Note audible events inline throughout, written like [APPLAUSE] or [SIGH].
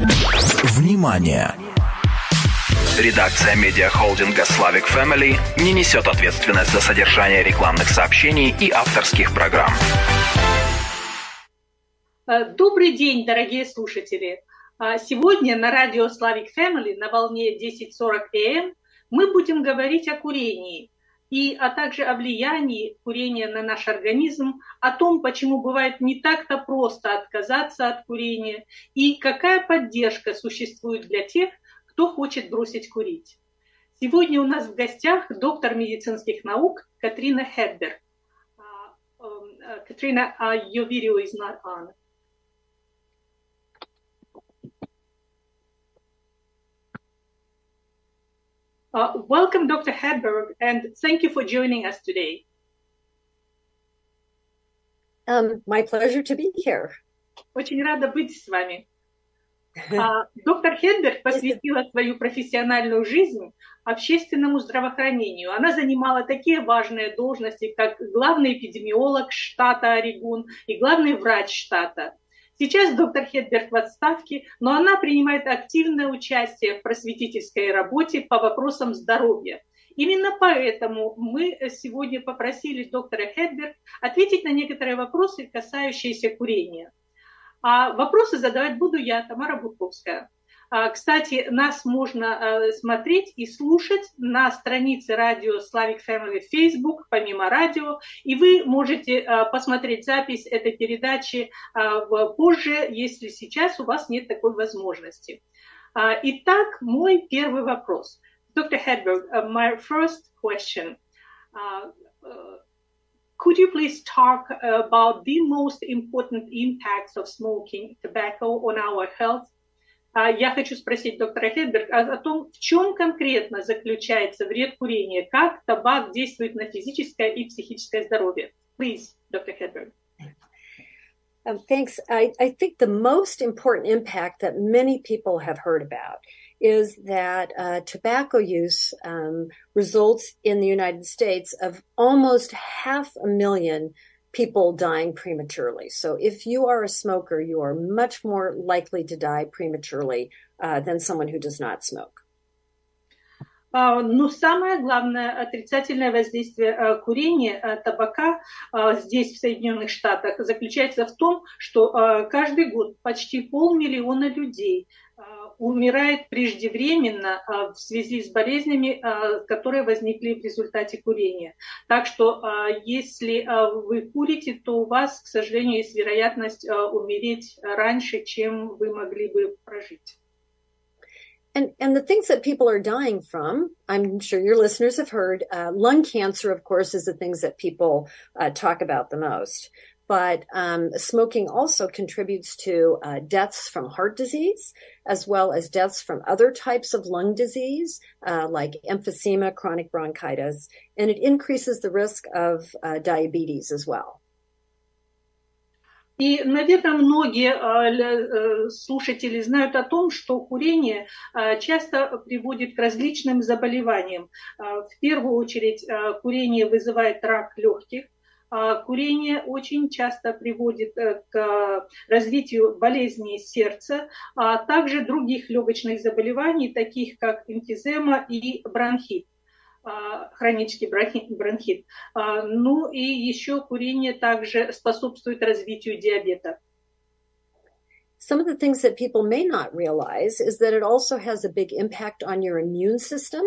Внимание! Редакция медиахолдинга Slavic Family не несет ответственность за содержание рекламных сообщений и авторских программ. Э, добрый день, дорогие слушатели! А, сегодня на радио Slavic Family на волне 10.40 АМ мы будем говорить о курении, и, а также о влиянии курения на наш организм, о том, почему бывает не так-то просто отказаться от курения и какая поддержка существует для тех, кто хочет бросить курить. Сегодня у нас в гостях доктор медицинских наук Катрина Хедбер. Катрина, uh, your video is not on. Uh, welcome, Dr. Hedberg, and thank you for joining us today. Um, my pleasure to be here. Очень рада быть с вами. Uh, [LAUGHS] доктор Хедберг посвятила свою профессиональную жизнь общественному здравоохранению. Она занимала такие важные должности, как главный эпидемиолог штата Орегон и главный врач штата. Сейчас доктор Хедберг в отставке, но она принимает активное участие в просветительской работе по вопросам здоровья. Именно поэтому мы сегодня попросили доктора Хедберг ответить на некоторые вопросы, касающиеся курения. А вопросы задавать буду я, Тамара Будковская. А, кстати, нас можно а, смотреть и слушать на странице радио Slavic Family Facebook, помимо радио, и вы можете а, посмотреть запись этой передачи позже, если сейчас у вас нет такой возможности. Итак, мой первый вопрос. Hedberg, uh, my first question. Could you please talk about the most important impacts of smoking tobacco on our health Я хочу спросить доктора Хедберг о, о том, в чем конкретно заключается вред курения, как табак действует на физическое и психическое здоровье. Please, Dr. Hedberg. Um, thanks. I, I think the most important impact that many people have heard about is that uh, tobacco use um, results in the United States of almost half a million people dying prematurely. So if you are a smoker, you are much more likely to die prematurely uh, than someone who does not smoke. Uh, самое главное отрицательное воздействие uh, курения uh, табака здесь, в Соединенных Штатах, заключается в том, что каждый год почти полмиллиона людей умирает преждевременно а, в связи с болезнями, а, которые возникли в результате курения. Так что а, если вы курите, то у вас, к сожалению, есть вероятность умереть раньше, чем вы могли бы прожить. And, and the things that people are dying from, I'm sure your listeners have heard, uh, lung cancer, of course, is the things that people uh, talk about the most. but um, smoking also contributes to uh, deaths from heart disease, as well as deaths from other types of lung disease, uh, like emphysema, chronic bronchitis, and it increases the risk of uh, diabetes as well. И, наверное, многие слушатели знают о том, что курение часто приводит к различным заболеваниям. В первую очередь курение вызывает рак легких, Курение очень часто приводит э, к развитию болезней сердца, а также других легочных заболеваний, таких как эмфизема и бронхит хронический бронхит. Ну и еще курение также способствует развитию диабета. Some of the things that people may not realize is that it also has a big impact on your immune system.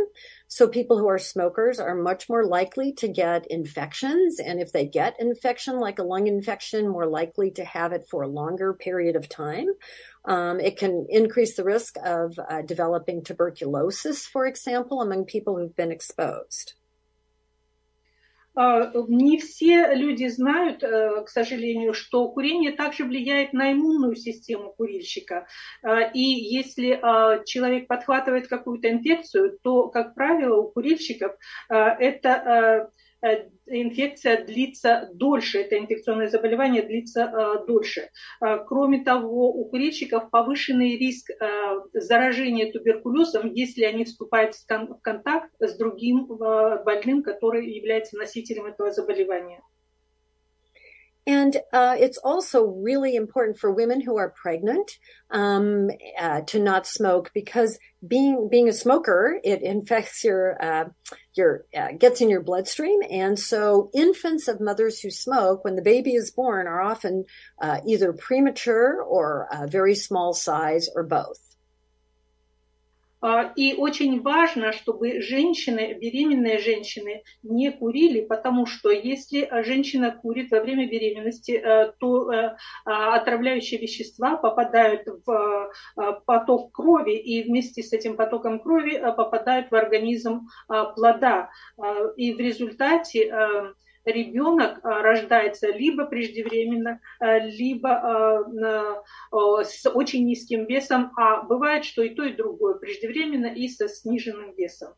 So people who are smokers are much more likely to get infections. And if they get infection, like a lung infection, more likely to have it for a longer period of time. Um, it can increase the risk of uh, developing tuberculosis, for example, among people who've been exposed. А, не все люди знают, э, к сожалению, что курение также влияет на иммунную систему курильщика. А, и если а, человек подхватывает какую-то инфекцию, то, как правило, у курильщиков это инфекция длится дольше, это инфекционное заболевание длится э, дольше. Э, кроме того, у курильщиков повышенный риск заражения туберкулезом, если они вступают в контакт с другим больным, который является носителем этого заболевания. And uh, it's also really important for women who are pregnant um, uh, to not smoke because being being a smoker it infects your uh, your uh, gets in your bloodstream, and so infants of mothers who smoke when the baby is born are often uh, either premature or very small size or both. А, и очень важно, чтобы женщины, беременные женщины не курили, потому что если женщина курит во время беременности, э, то э, а, отравляющие вещества попадают в э, поток крови и вместе с этим потоком крови попадают в организм плода. И в результате ребенок рождается либо преждевременно, либо с очень низким весом, а бывает, что и то, и другое, преждевременно и со сниженным весом.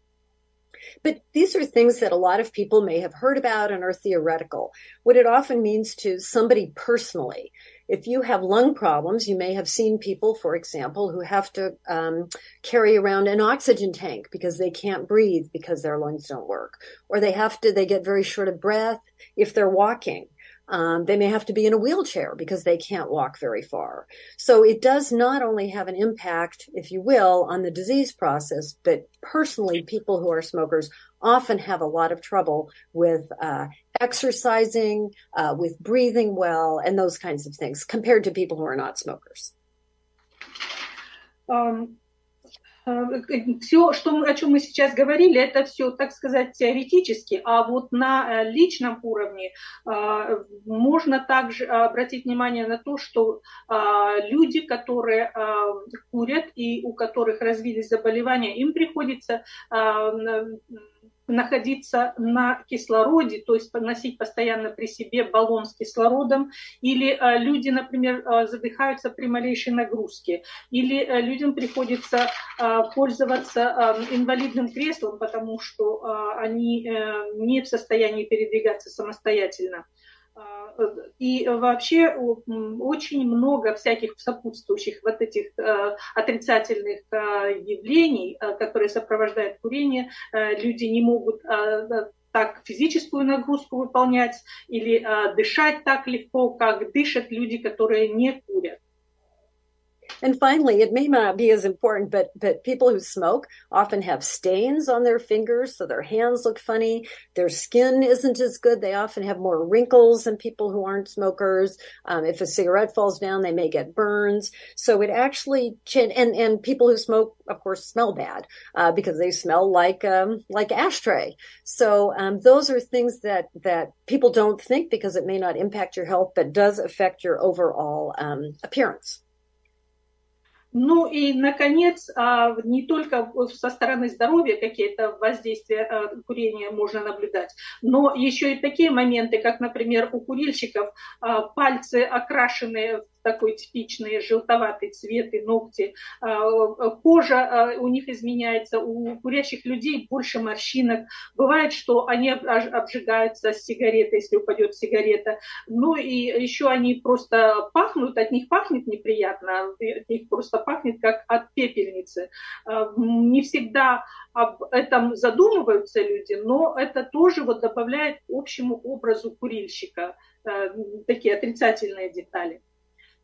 But these are things that a lot of people may have heard about and are theoretical. What it often means to somebody personally if you have lung problems, you may have seen people, for example, who have to um, carry around an oxygen tank because they can't breathe because their lungs don't work, or they have to, they get very short of breath if they're walking. Um, they may have to be in a wheelchair because they can't walk very far. So it does not only have an impact, if you will, on the disease process, but personally, people who are smokers often have a lot of trouble with uh, exercising, uh, with breathing well, and those kinds of things compared to people who are not smokers. Um, все, что мы, о чем мы сейчас говорили, это все, так сказать, теоретически, а вот на личном уровне можно также обратить внимание на то, что люди, которые курят и у которых развились заболевания, им приходится находиться на кислороде, то есть носить постоянно при себе баллон с кислородом, или э, люди, например, э, задыхаются при малейшей нагрузке, или э, людям приходится пользоваться инвалидным креслом, потому что они не в состоянии передвигаться самостоятельно. И вообще очень много всяких сопутствующих вот этих э, отрицательных э, явлений, э, которые сопровождают курение. Люди не могут так физическую нагрузку выполнять или дышать так легко, как дышат люди, которые не курят. And finally, it may not be as important, but, but people who smoke often have stains on their fingers, so their hands look funny. Their skin isn't as good. They often have more wrinkles than people who aren't smokers. Um, if a cigarette falls down, they may get burns. So it actually, and, and people who smoke, of course, smell bad, uh, because they smell like, um, like ashtray. So, um, those are things that, that people don't think because it may not impact your health, but does affect your overall, um, appearance. Ну и, наконец, а, не только со стороны здоровья какие-то воздействия а, курения можно наблюдать, но еще и такие моменты, как, например, у курильщиков а, пальцы окрашены в такой типичный желтоватый цвет и ногти. А, кожа а, у них изменяется, у курящих людей больше морщинок. Бывает, что они обжигаются с сигаретой, если упадет сигарета. Ну и еще они просто пахнут, от них пахнет неприятно, от них просто пахнет как от пепельницы. А, не всегда об этом задумываются люди, но это тоже вот добавляет общему образу курильщика такие отрицательные детали.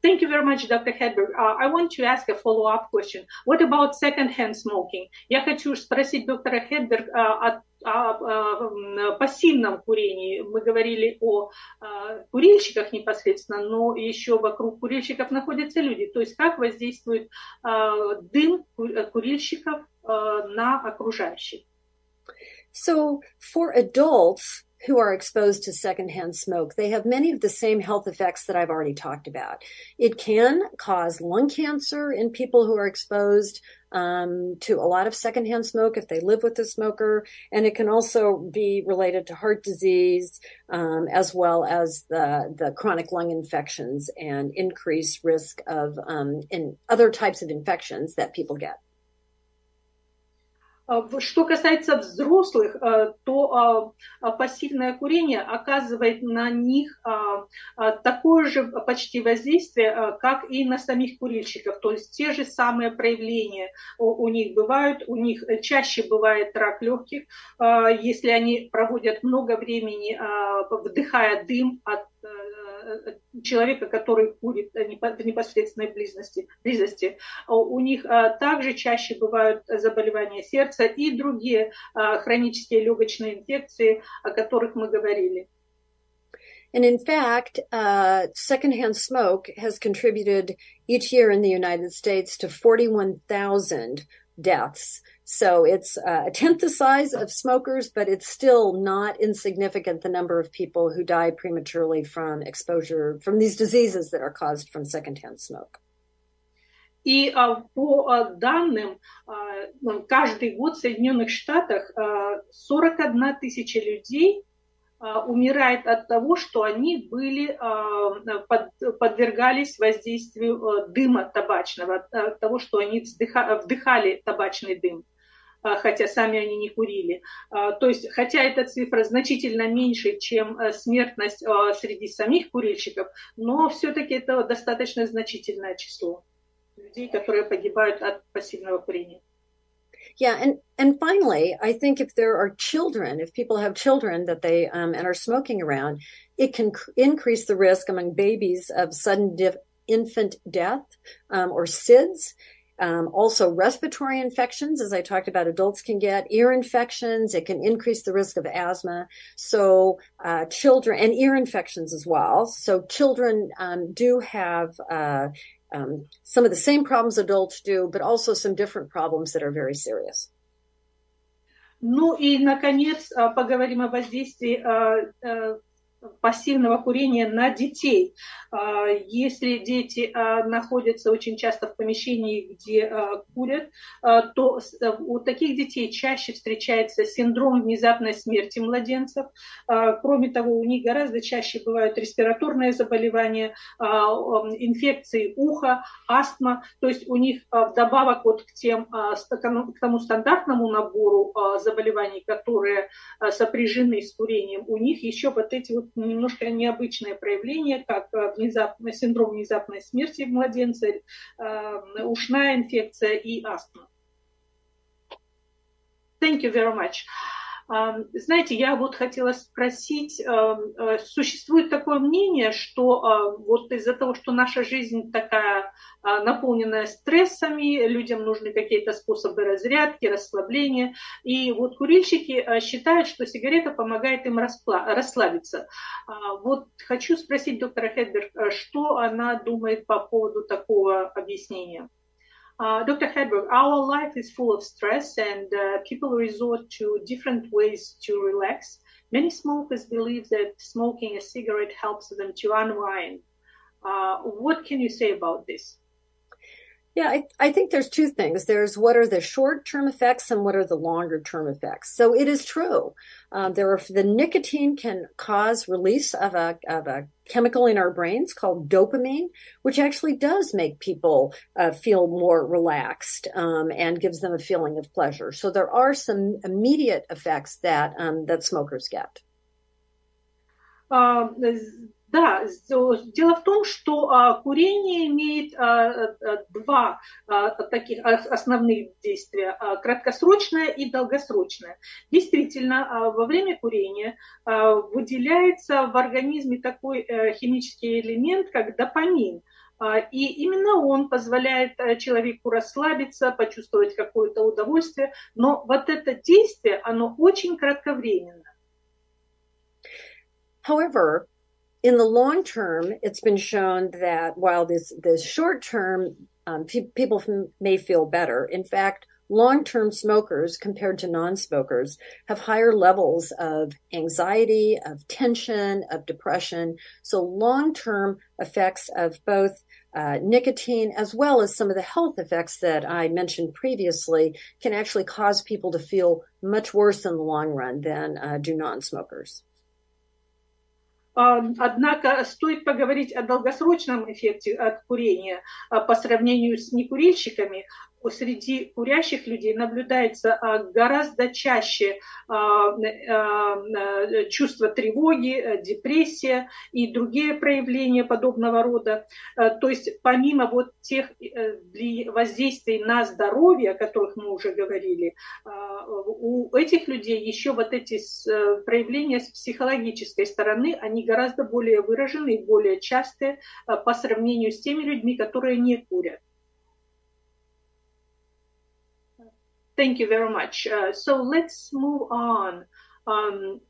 Thank you very much, Dr. Hedberg. Uh, I want to ask a follow-up question. What about second-hand smoking? Я хочу спросить доктора Хедберг uh, о, о, о пассивном курении. Мы говорили о uh, курильщиках непосредственно, но еще вокруг курильщиков находятся люди. То есть как воздействует дым курильщиков на окружающих? So for adults, who are exposed to secondhand smoke, they have many of the same health effects that I've already talked about. It can cause lung cancer in people who are exposed um, to a lot of secondhand smoke if they live with a smoker, and it can also be related to heart disease um, as well as the the chronic lung infections and increased risk of um, in other types of infections that people get. Что касается взрослых, то пассивное курение оказывает на них такое же почти воздействие, как и на самих курильщиков. То есть те же самые проявления у них бывают. У них чаще бывает рак легких, если они проводят много времени, вдыхая дым от человека, который курит в непосредственной близости, близости. У них также чаще бывают заболевания сердца и другие хронические легочные инфекции, о которых мы говорили. And in fact, uh, secondhand smoke has contributed each year in the United States to 41,000 deaths. So it's uh, a tenth the size of smokers, but it's still not insignificant the number of people who die prematurely from exposure from these diseases that are caused from secondhand smoke. И uh, по uh, данным, каждый год в Соединенных Штатах 41 тысяча людей умирает от того, что они были, подвергались воздействию дыма табачного, от того, что они вдыхали табачный дым Хотя сами они не курили. То есть, хотя эта цифра значительно меньше, чем смертность среди самих курильщиков, но все-таки это достаточно значительное число людей, которые погибают от пассивного курения. Yeah, and and finally, I think if there are children, if people have children that they um, and are smoking around, it can cr- increase the risk among babies of sudden infant death um, or SIDS. Um, also, respiratory infections, as I talked about, adults can get ear infections. It can increase the risk of asthma. So, uh, children and ear infections as well. So, children um, do have uh, um, some of the same problems adults do, but also some different problems that are very serious. Ну и, наконец, поговорим о воздействии пассивного курения на детей. А, если дети а, находятся очень часто в помещении, где а, курят, то у таких детей чаще встречается синдром внезапной смерти младенцев. Кроме того, у них гораздо чаще бывают респираторные заболевания, инфекции уха, астма. То есть у них вдобавок вот к, тем, к тому стандартному набору заболеваний, которые сопряжены с курением, у них еще вот эти вот немножко необычное проявление, как э, внезапный синдром внезапной смерти младенца, э, ушная инфекция и астма. Thank you very much. Знаете, я вот хотела спросить, э, существует такое мнение, что вот из-за того, что наша жизнь такая наполненная стрессами, людям нужны какие-то способы разрядки, расслабления, и вот курильщики считают, что сигарета помогает им расслабиться. Вот хочу спросить доктора Хедберг, что она думает по поводу такого объяснения. Uh, Dr. Hedberg, our life is full of stress and uh, people resort to different ways to relax. Many smokers believe that smoking a cigarette helps them to unwind. Uh, what can you say about this? Yeah, I, I, think there's two things. There's what are the short term effects and what are the longer term effects. So it is true. Um, there are the nicotine can cause release of a of a chemical in our brains called dopamine, which actually does make people uh, feel more relaxed um, and gives them a feeling of pleasure. So there are some immediate effects that um, that smokers get. Um, Да, дело в том, что а, курение имеет а, а, два таких основных действия, краткосрочное и долгосрочное. Действительно, во время курения выделяется в организме такой э, химический элемент, как допамин. И именно он позволяет э, человеку расслабиться, почувствовать какое-то удовольствие. Но вот это действие, оно очень кратковременно. However, in the long term, it's been shown that while this, this short term, um, pe- people may feel better. In fact, long-term smokers compared to non-smokers have higher levels of anxiety, of tension, of depression. So long-term effects of both uh, nicotine as well as some of the health effects that I mentioned previously can actually cause people to feel much worse in the long run than uh, do non-smokers. Однако стоит поговорить о долгосрочном эффекте от курения по сравнению с некурильщиками. Среди курящих людей наблюдается гораздо чаще чувство тревоги, депрессия и другие проявления подобного рода. То есть помимо вот тех воздействий на здоровье, о которых мы уже говорили, у этих людей еще вот эти проявления с психологической стороны, они гораздо более выражены и более частые по сравнению с теми людьми, которые не курят. Thank you very much. Uh, so let's move on. Um,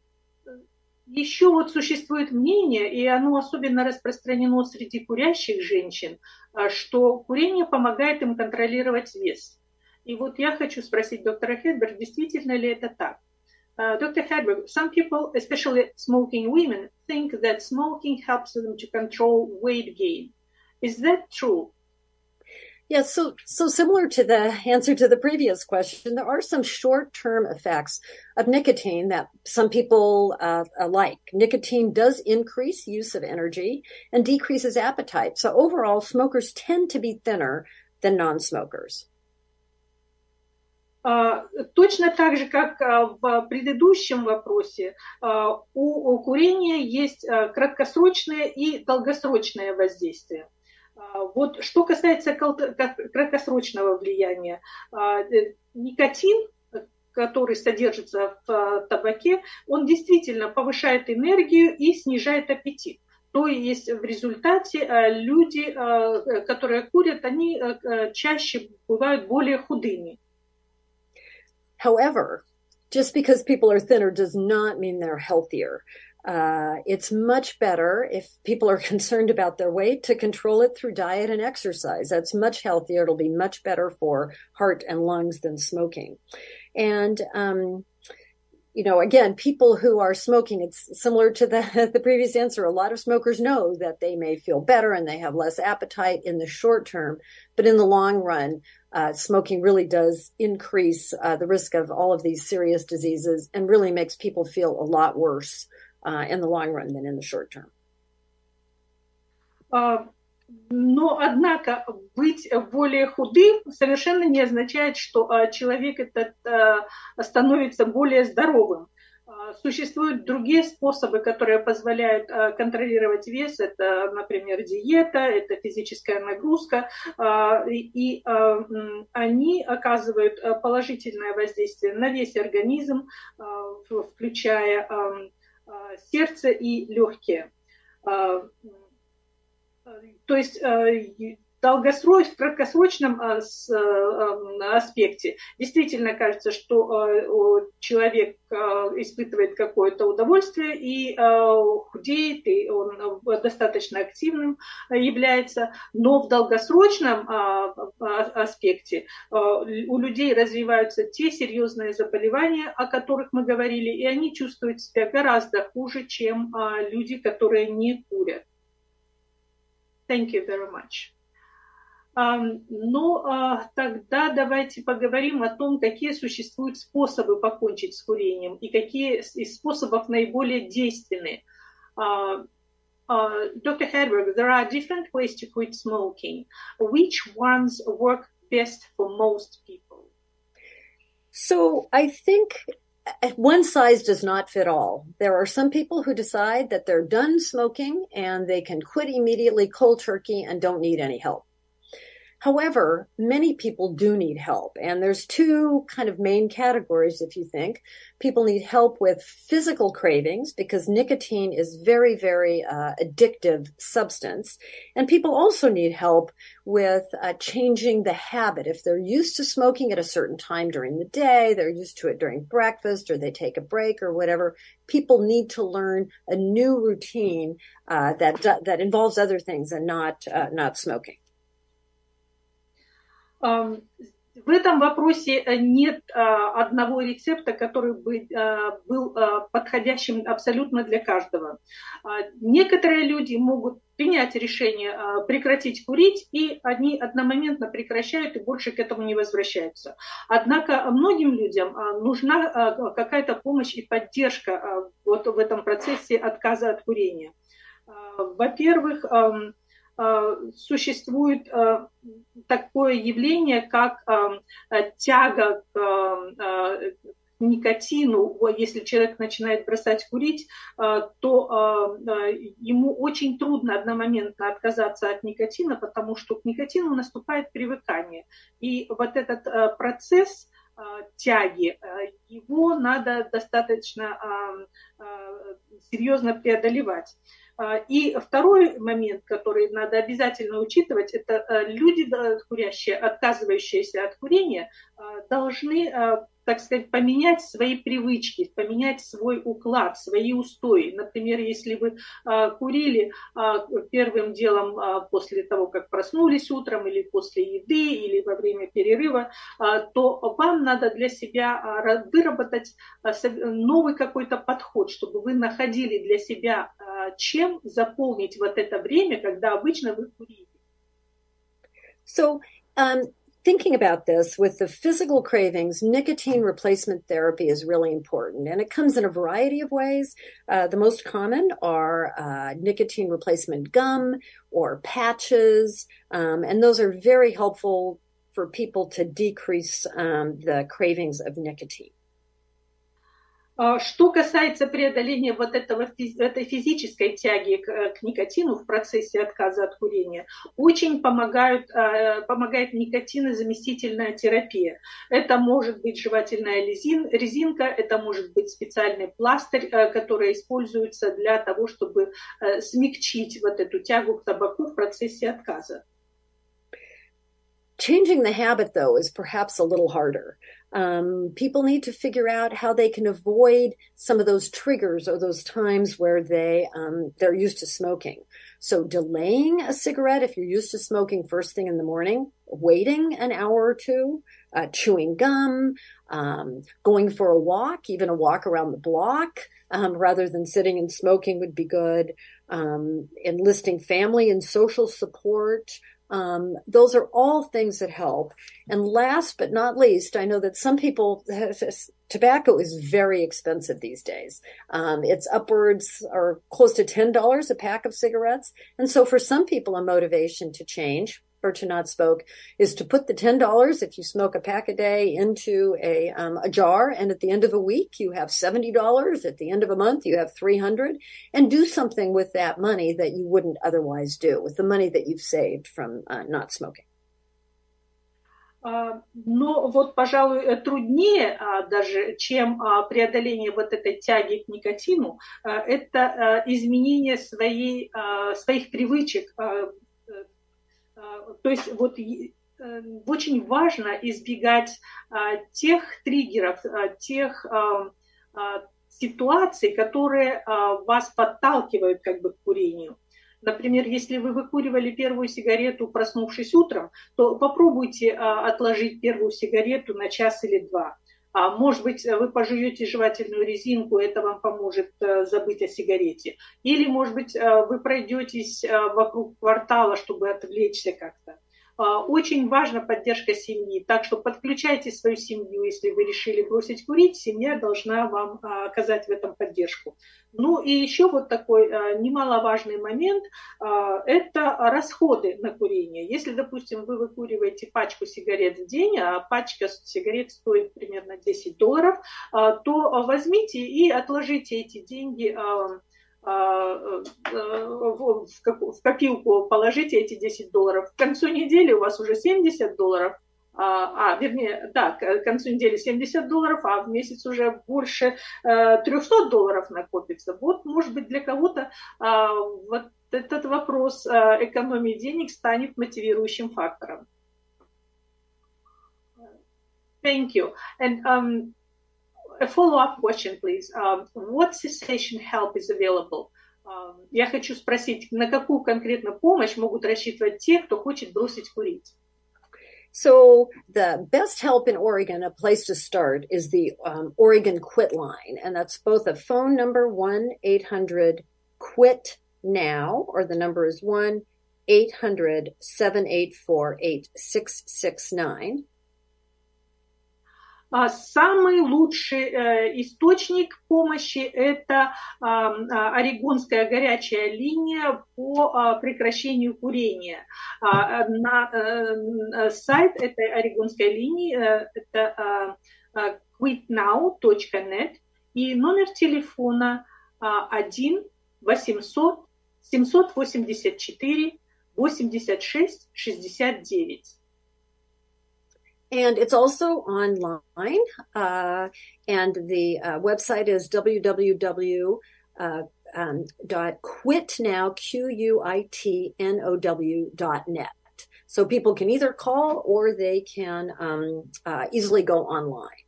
еще вот существует мнение, и оно особенно распространено среди курящих женщин, что курение помогает им контролировать вес. И вот я хочу спросить доктора Хедберг, действительно ли это так? Uh. Hedberg, some people, especially smoking women, think that smoking helps them to control weight gain. Is that true? Yeah, so so similar to the answer to the previous question, there are some short-term effects of nicotine that some people uh, like. Nicotine does increase use of energy and decreases appetite. So overall, smokers tend to be thinner than non-smokers. Uh, точно так же, как uh, в предыдущем вопросе, uh, у курения есть краткосрочное и долгосрочное воздействие. Вот что касается краткосрочного влияния, э, никотин, который содержится в табаке, он действительно повышает энергию и снижает аппетит. То есть в результате люди, которые курят, они чаще бывают более худыми. However, just because people are thinner does not mean they're healthier. Uh, it's much better if people are [LAUGHS] concerned about their weight to control it through diet and exercise. That's much healthier. It'll be much better for heart and lungs than smoking. And, um, you know, again, people who are smoking, it's similar to the, [LAUGHS] the previous answer. A lot of smokers know that they may feel better and they have less appetite in the short term, but in the long run, uh, smoking really does increase uh, the risk of all of these serious diseases and really makes people feel a lot worse uh, in the long run than in the short term. Но, однако, быть более худым совершенно не означает, что человек этот становится более здоровым. Существуют другие способы, которые позволяют контролировать вес. Это, например, диета, это физическая нагрузка. И они оказывают положительное воздействие на весь организм, включая сердце и легкие. То есть долгосрочном, в краткосрочном аспекте действительно кажется, что человек испытывает какое-то удовольствие и худеет, и он достаточно активным является, но в долгосрочном аспекте у людей развиваются те серьезные заболевания, о которых мы говорили, и они чувствуют себя гораздо хуже, чем люди, которые не курят. Thank you very much. Ну, тогда давайте поговорим о том, какие существуют способы покончить с курением и какие из способов наиболее действенны. Dr. Hedberg, there are different ways to quit smoking. Which ones work best for most people? So I think one size does not fit all. There are some people who decide that they're done smoking and they can quit immediately cold turkey and don't need any help. However, many people do need help. And there's two kind of main categories, if you think. People need help with physical cravings because nicotine is very, very uh, addictive substance. And people also need help with uh, changing the habit. If they're used to smoking at a certain time during the day, they're used to it during breakfast or they take a break or whatever, people need to learn a new routine uh, that, that involves other things and not, uh, not smoking. В этом вопросе нет одного рецепта, который бы был подходящим абсолютно для каждого. Некоторые люди могут принять решение прекратить курить, и они одномоментно прекращают и больше к этому не возвращаются. Однако многим людям нужна какая-то помощь и поддержка вот в этом процессе отказа от курения. Во-первых, существует такое явление, как тяга к никотину, если человек начинает бросать курить, то ему очень трудно одномоментно отказаться от никотина, потому что к никотину наступает привыкание. И вот этот процесс тяги, его надо достаточно серьезно преодолевать. И второй момент, который надо обязательно учитывать, это люди курящие, отказывающиеся от курения, должны так сказать, поменять свои привычки, поменять свой уклад, свои устои. Например, если вы а, курили а, первым делом а, после того, как проснулись утром, или после еды, или во время перерыва, то вам надо для себя выработать новый какой-то подход, чтобы вы находили для себя, чем заполнить вот это время, когда обычно вы курили. So, um, thinking about this with the physical cravings, nicotine replacement therapy is really important. And it comes in a variety of ways. Uh, the most common are uh, nicotine replacement gum or patches. Um, and those are very helpful for people to decrease um, the cravings of nicotine. А, что касается преодоления вот этого, этой физической тяги к, к никотину в процессе отказа от курения, очень помогают, а, помогает никотинозаместительная терапия. Это может быть жевательная резинка, это может быть специальный пластырь, а, который используется для того, чтобы смягчить вот эту тягу к табаку в процессе отказа. Changing the habit, though, is perhaps a little harder. Um, people need to figure out how they can avoid some of those triggers or those times where they um, they're used to smoking. So delaying a cigarette if you're used to smoking first thing in the morning, waiting an hour or two, uh, chewing gum, um, going for a walk, even a walk around the block, um, rather than sitting and smoking would be good. Um, enlisting family and social support, um, those are all things that help. And last but not least, I know that some people, [LAUGHS] tobacco is very expensive these days. Um, it's upwards or close to $10 a pack of cigarettes. And so for some people, a motivation to change or to not smoke is to put the $10 if you smoke a pack a day into a, um, a jar. And at the end of a week, you have $70. At the end of a month, you have 300 and do something with that money that you wouldn't otherwise do with the money that you've saved from uh, not smoking. Но вот, пожалуй, труднее даже, чем преодоление вот этой тяги к никотину, это изменение своей, своих привычек, то есть вот э, очень важно избегать а, тех триггеров, а, тех а, ситуаций, которые вас подталкивают как бы к курению. Например, если вы выкуривали первую сигарету, проснувшись утром, то попробуйте отложить первую сигарету на час или два. А может быть, вы пожуете жевательную резинку, это вам поможет э, забыть о сигарете. Или, может быть, э, вы пройдетесь э, вокруг квартала, чтобы отвлечься как-то. А, очень важна поддержка семьи, так что подключайте свою семью, если вы решили бросить курить, семья должна вам а, оказать в этом поддержку. Ну и еще вот такой а, немаловажный момент – это расходы на курение. Если, допустим, вы выкуриваете пачку сигарет в день, а пачка сигарет стоит примерно 10 долларов, то возьмите и отложите эти деньги в копилку положите эти 10 долларов. К концу недели у вас уже 70 долларов, а, вернее, да, к концу недели 70 долларов, а в месяц уже больше 300 долларов накопится. Вот, может быть, для кого-то вот этот вопрос экономии денег станет мотивирующим фактором. Thank you. And um, a follow-up question, please. Um, what cessation help is available? Um, я хочу спросить, на какую конкретно помощь могут рассчитывать те, кто хочет бросить курить? So the best help in Oregon, a place to start, is the um, Oregon Quit Line, and that's both a phone number one eight hundred quit now, or the number is one eight hundred seven eight four eight six six nine. А самый лучший э, источник помощи – это а, Орегонская горячая линия по прекращению курения. На э, сайт этой Орегонской линии – это quitnow.net и номер телефона 1 800 784 86 69. And it's also online, uh, and the uh, website is www. Uh, um, dot quitnow, Q-U-I-T-N-O-W dot net. So people can either call or they can um, uh, easily go online.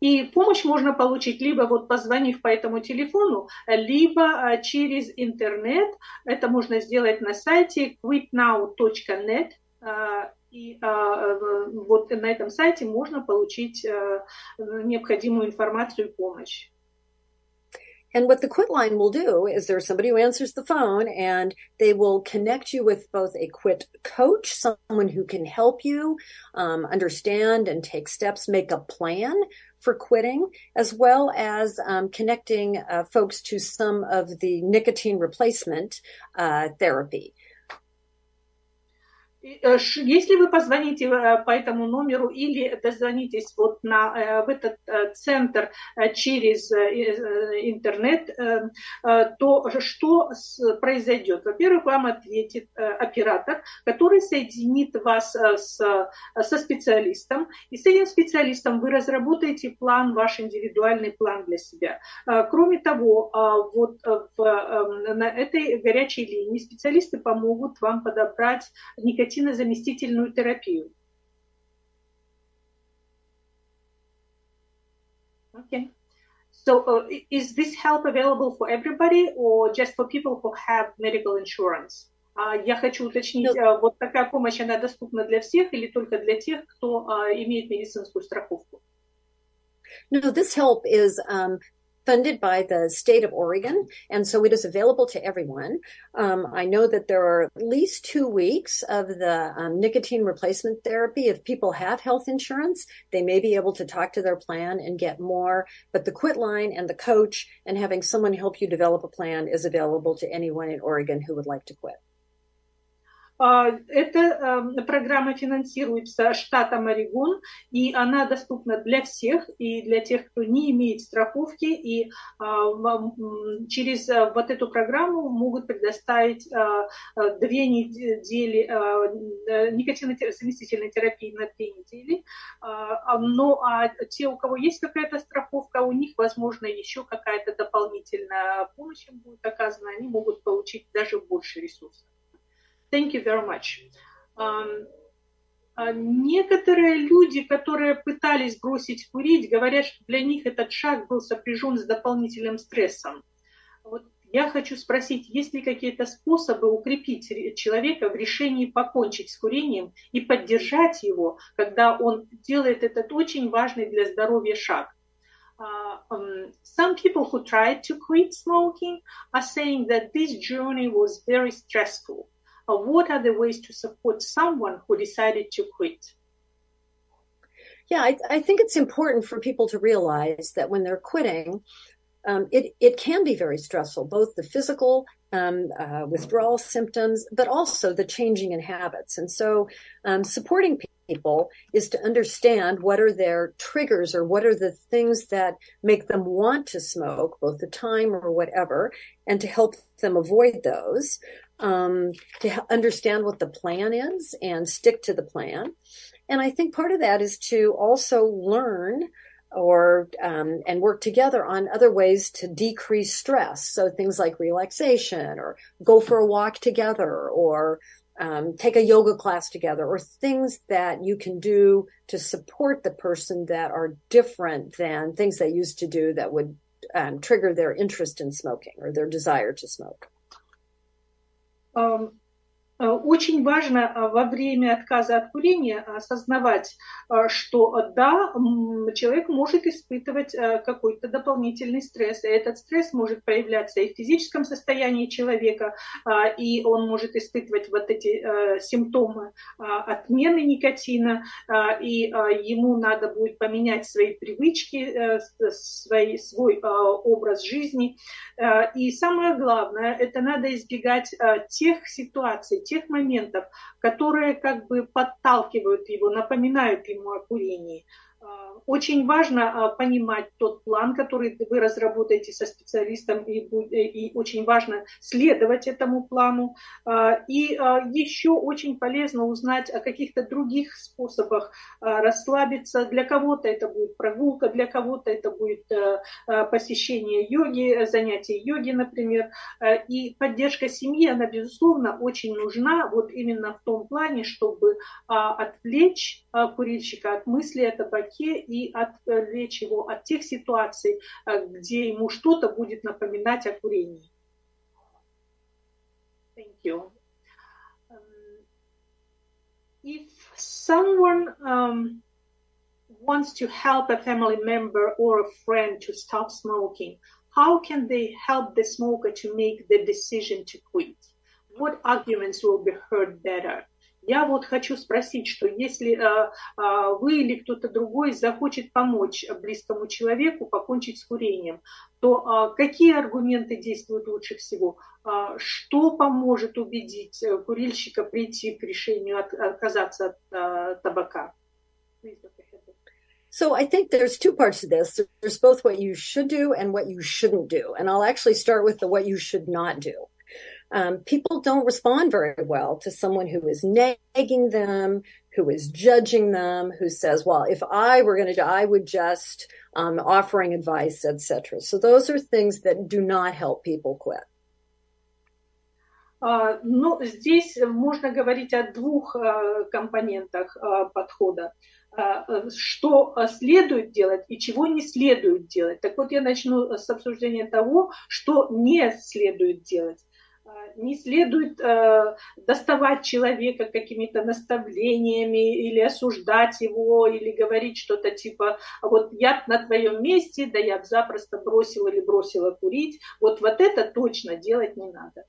И помощь можно получить либо вот позвонив по этому телефону, либо через интернет. Это можно сделать на сайте quitnow.net. И вот на этом сайте можно получить необходимую информацию и помощь. And what the quit line will do is there's somebody who answers the phone and they will connect you with both a quit coach, someone who can help you um, understand and take steps, make a plan for quitting, as well as um, connecting uh, folks to some of the nicotine replacement uh, therapy. Э, если вы позвоните э, по этому номеру или дозвонитесь вот на, э, в этот центр через интернет, то что произойдет? Во-первых, вам ответит оператор, который соединит вас с, со специалистом, и с этим специалистом вы разработаете план, ваш индивидуальный план для себя. Кроме того, вот в, на этой горячей линии специалисты помогут вам подобрать никотин никотинозаместительную терапию. Okay. So uh, is this help available for everybody or just for people who have medical insurance? Uh, я хочу уточнить, no. uh, вот такая помощь, она доступна для всех или только для тех, кто имеет медицинскую страховку? No, this help is um, funded by the state of Oregon, and so it is available to everyone. Um, I know that there are at least two weeks of the um, nicotine replacement therapy. If people have health insurance, they may be able to talk to their plan and get more. But the quit line and the coach and having someone help you develop a plan is available to anyone in Oregon who would like to quit. А, эта эм, программа финансируется штатом Орегон, и она доступна для всех, и для тех, кто не имеет страховки, и а, через э, вот эту программу могут предоставить э, э, две недели никотинозаместительной терапии на две недели. А, но а те, у кого есть какая-то страховка, у них, возможно, еще какая-то дополнительная помощь им будет оказана, они могут получить даже больше ресурсов. Thank you very much. Um, некоторые люди, которые пытались бросить курить, говорят, что для них этот шаг был сопряжен с дополнительным стрессом. Вот я хочу спросить, есть ли какие-то способы укрепить человека в решении покончить с курением и поддержать его, когда он делает этот очень важный для здоровья шаг? Um, some people who tried to quit smoking are saying that this journey was very stressful. What are the ways to support someone who decided to quit? Yeah, I, I think it's important for people to realize that when they're quitting, um, it, it can be very stressful, both the physical um, uh, withdrawal symptoms, but also the changing in habits. And so, um, supporting people is to understand what are their triggers or what are the things that make them want to smoke, both the time or whatever, and to help them avoid those um, to understand what the plan is and stick to the plan. And I think part of that is to also learn or um, and work together on other ways to decrease stress. So things like relaxation, or go for a walk together, or um, take a yoga class together, or things that you can do to support the person that are different than things they used to do that would um, trigger their interest in smoking or their desire to smoke. Um, очень важно э, во время отказа от курения осознавать, э, что да, человек может испытывать какой-то дополнительный стресс. И этот стресс может проявляться и в физическом состоянии человека, и он может испытывать вот эти симптомы отмены никотина, и ему надо будет поменять свои привычки, свой, свой образ жизни. И самое главное, это надо избегать тех ситуаций, тех моментов, которые как бы подталкивают его, напоминают ему о курении. А, очень важно а, понимать тот план, который вы разработаете со специалистом, и, и очень важно следовать этому плану. А, и еще очень полезно узнать о каких-то других способах расслабиться. Для кого-то это будет прогулка, для кого-то это будет посещение йоги, занятие йоги, например. И поддержка семьи, она, безусловно, очень нужна вот именно в том плане, чтобы отвлечь курильщика от мысли о табаке табаке и отвлечь его от тех ситуаций, где ему что-то будет напоминать о курении. Thank you. Um, if someone um, wants to help a family member or a friend to stop smoking, how can they help the smoker to make the decision to quit? What arguments will be heard better? Я вот хочу спросить, что если э, э, вы или кто-то другой захочет помочь близкому человеку покончить с курением, то э, какие аргументы действуют лучше всего? Что поможет убедить курильщика прийти к решению от, отказаться от табака? So I think there's two parts to this. There's both what you should do and what you shouldn't do. And I'll actually start with the what you should not do. um, people don't respond very well to someone who is nagging them, who is judging them, who says, "Well, if I were going to, die, I would just," um, offering advice, etc. So those are things that do not help people quit. Uh, ну, здесь можно говорить о двух uh, компонентах uh, подхода. Что следует делать и чего не следует делать. Так вот, я начну с обсуждения того, что не следует делать. Не следует э, доставать человека какими-то наставлениями или осуждать его, или говорить что-то типа, вот я на твоем месте, да я бы запросто бросил или бросила курить. Вот, вот это точно делать не надо.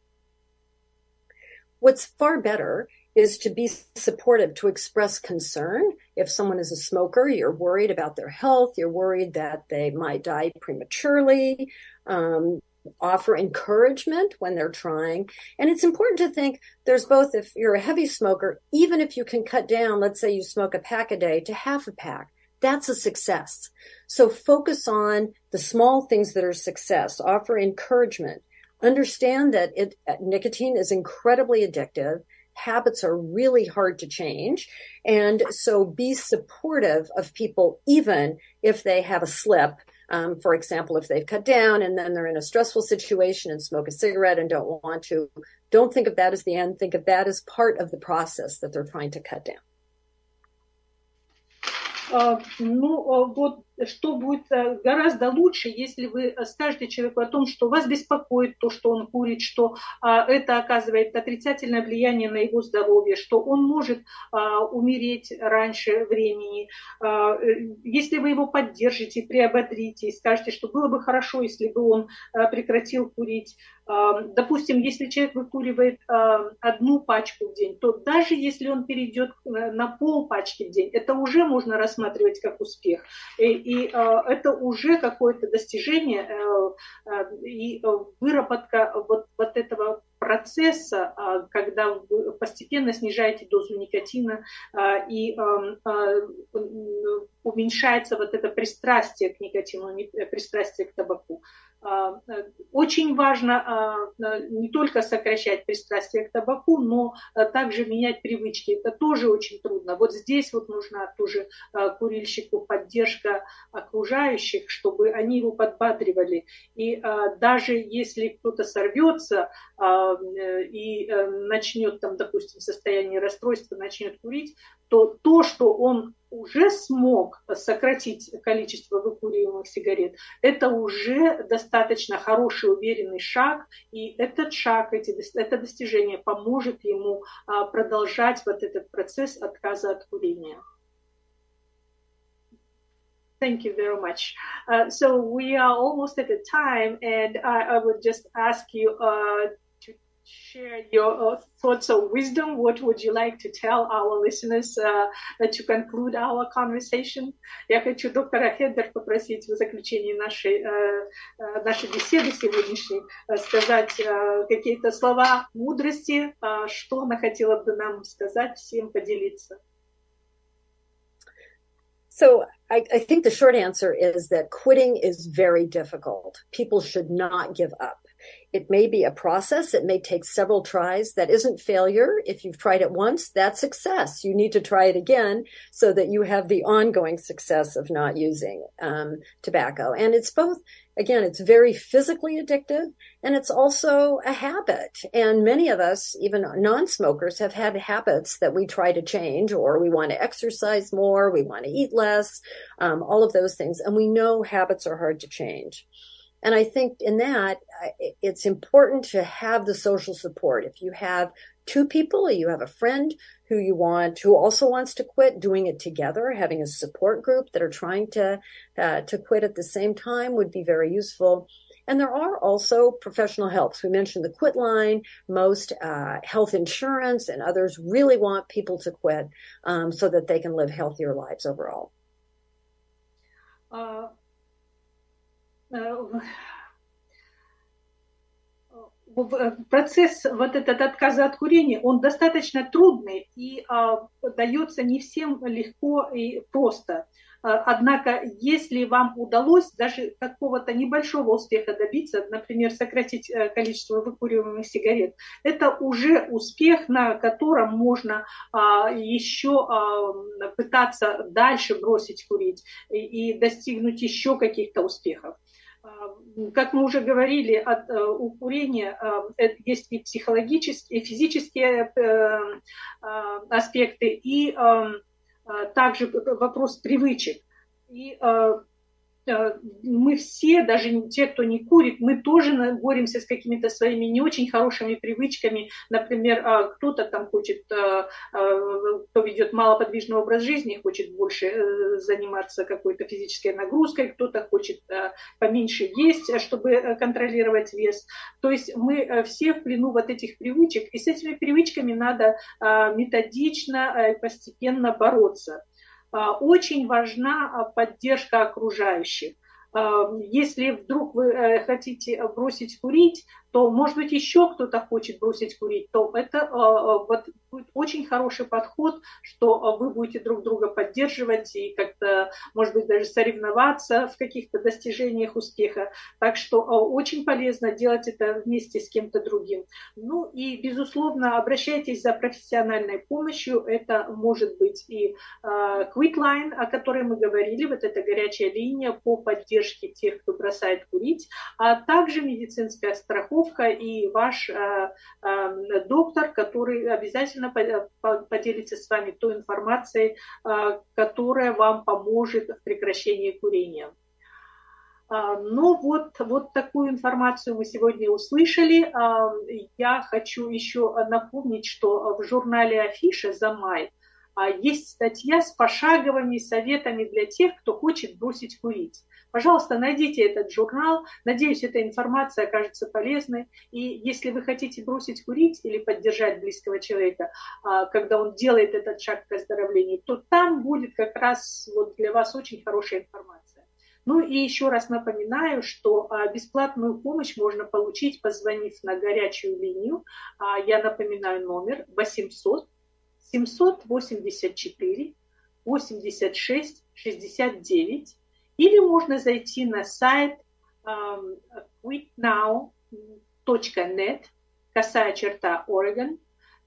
What's far better is to be supportive, to express concern. If someone is a smoker, you're worried about their health, you're worried that they might die prematurely. Um, offer encouragement when they're trying. And it's important to think there's both, if you're a heavy smoker, even if you can cut down, let's say you smoke a pack a day to half a pack, that's a success. So focus on the small things that are success, offer encouragement, understand that it, uh, nicotine is incredibly addictive. Habits are really hard to change. And so be supportive of people, even if they have a slip um, for example, if they've cut down and then they're in a stressful situation and smoke a cigarette and don't want to, don't think of that as the end. Think of that as part of the process that they're trying to cut down. Uh, ну, вот что будет э, гораздо лучше, если вы скажете человеку о том, что вас беспокоит то, что он курит, что а, это оказывает отрицательное влияние на его здоровье, что он может а, умереть раньше времени. А, э, если вы его поддержите, приободрите и скажете, что было бы хорошо, если бы он а, прекратил курить. Допустим, если человек выкуривает одну пачку в день, то даже если он перейдет на пол пачки в день, это уже можно рассматривать как успех. И, э, это уже какое-то достижение э, э, и выработка вот, вот этого процесса, когда вы постепенно снижаете дозу никотина и уменьшается вот это пристрастие к никотину, пристрастие к табаку. А, э, очень важно а, не только сокращать пристрастие к табаку, но а, также менять привычки. Это тоже очень трудно. Вот здесь вот нужна тоже курильщику поддержка окружающих, чтобы они его подбадривали. И даже если кто-то сорвется и э, начнет там, допустим, в состоянии расстройства, начнет курить, то то, что он уже смог сократить количество выкуриваемых сигарет, это уже достаточно хороший, уверенный шаг, и этот шаг, эти, это достижение поможет ему а, продолжать вот этот процесс отказа от курения. Thank you very much. Uh, so we are almost at the time, and I, I would just ask you uh, share your uh, thoughts of wisdom. What would you like to tell our listeners uh, to conclude our conversation? Я хочу доктора Хеддер попросить в заключении нашей, uh, нашей беседы сегодняшней сказать какие-то слова мудрости, что она хотела бы нам сказать, всем поделиться. So I, I think the short answer is that quitting is very difficult. People should not give up. It may be a process. It may take several tries. That isn't failure. If you've tried it once, that's success. You need to try it again so that you have the ongoing success of not using um, tobacco. And it's both, again, it's very physically addictive and it's also a habit. And many of us, even non-smokers, have had habits that we try to change or we want to exercise more, we want to eat less, um, all of those things. And we know habits are hard to change. And I think in that, it's important to have the social support. If you have two people, you have a friend who you want, who also wants to quit, doing it together, having a support group that are trying to, uh, to quit at the same time would be very useful. And there are also professional helps. We mentioned the quit line. Most uh, health insurance and others really want people to quit um, so that they can live healthier lives overall. Uh, процесс вот этот отказа от курения, он достаточно трудный и а, дается не всем легко и просто. Однако, если вам удалось даже какого-то небольшого успеха добиться, например, сократить э, количество выкуриваемых сигарет, это уже успех, на котором можно а, еще а, пытаться дальше бросить курить и достигнуть еще каких-то успехов как мы уже говорили, от, э, у курения э, есть и психологические, и физические э, аспекты, и также вопрос привычек. И мы все, даже те, кто не курит, мы тоже боремся с какими-то своими не очень хорошими привычками. Например, а, кто-то там хочет, э, э, кто ведет малоподвижный образ жизни, хочет больше заниматься какой-то физической нагрузкой, кто-то хочет поменьше есть, чтобы контролировать вес. То есть мы все в плену вот этих привычек, и с этими привычками надо методично, постепенно бороться. А, очень важна а, поддержка окружающих. А, если вдруг вы э, хотите бросить курить, то, может быть, еще кто-то хочет бросить курить, то это э, э, вот, будет очень хороший подход, что э, вы будете друг друга поддерживать и как-то, может быть, даже соревноваться в каких-то достижениях успеха. Так что очень полезно делать это вместе с кем-то другим. Ну и, безусловно, обращайтесь за профессиональной помощью. Это может быть и Quitline, о которой мы говорили, вот эта горячая линия по поддержке тех, кто бросает курить, а также медицинская страховка страховка и ваш э, э, доктор, который обязательно поделится с вами той информацией, э, которая вам поможет в прекращении курения. Ну вот, вот такую информацию мы сегодня услышали. Я хочу еще напомнить, что в журнале Афиша за май есть статья с пошаговыми советами для тех, кто хочет бросить курить. Пожалуйста, найдите этот журнал. Надеюсь, эта информация окажется полезной. И если вы хотите бросить курить или поддержать близкого человека, а, когда он делает этот шаг к оздоровлению, то там будет как раз вот для вас очень хорошая информация. Ну и еще раз напоминаю, что а, бесплатную помощь можно получить, позвонив на горячую линию. А, я напоминаю номер 800 784 86 69 или можно зайти на сайт um, quitnow.net, косая черта Oregon.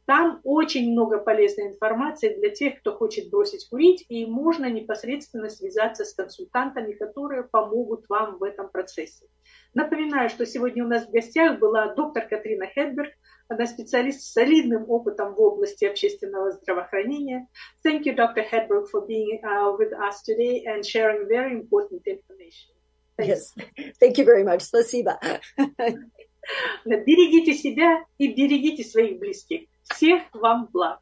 Там очень много полезной информации для тех, кто хочет бросить курить, и можно непосредственно связаться с консультантами, которые помогут вам в этом процессе. Напоминаю, что сегодня у нас в гостях была доктор Катрина Хедберг, Она специалист с солидным опытом в области общественного здравоохранения. Thank you, Dr. Hedberg, for being uh, with us today and sharing very important information. Thanks. Yes, thank you very much. Спасибо. Берегите себя и берегите своих близких. Всех вам благ.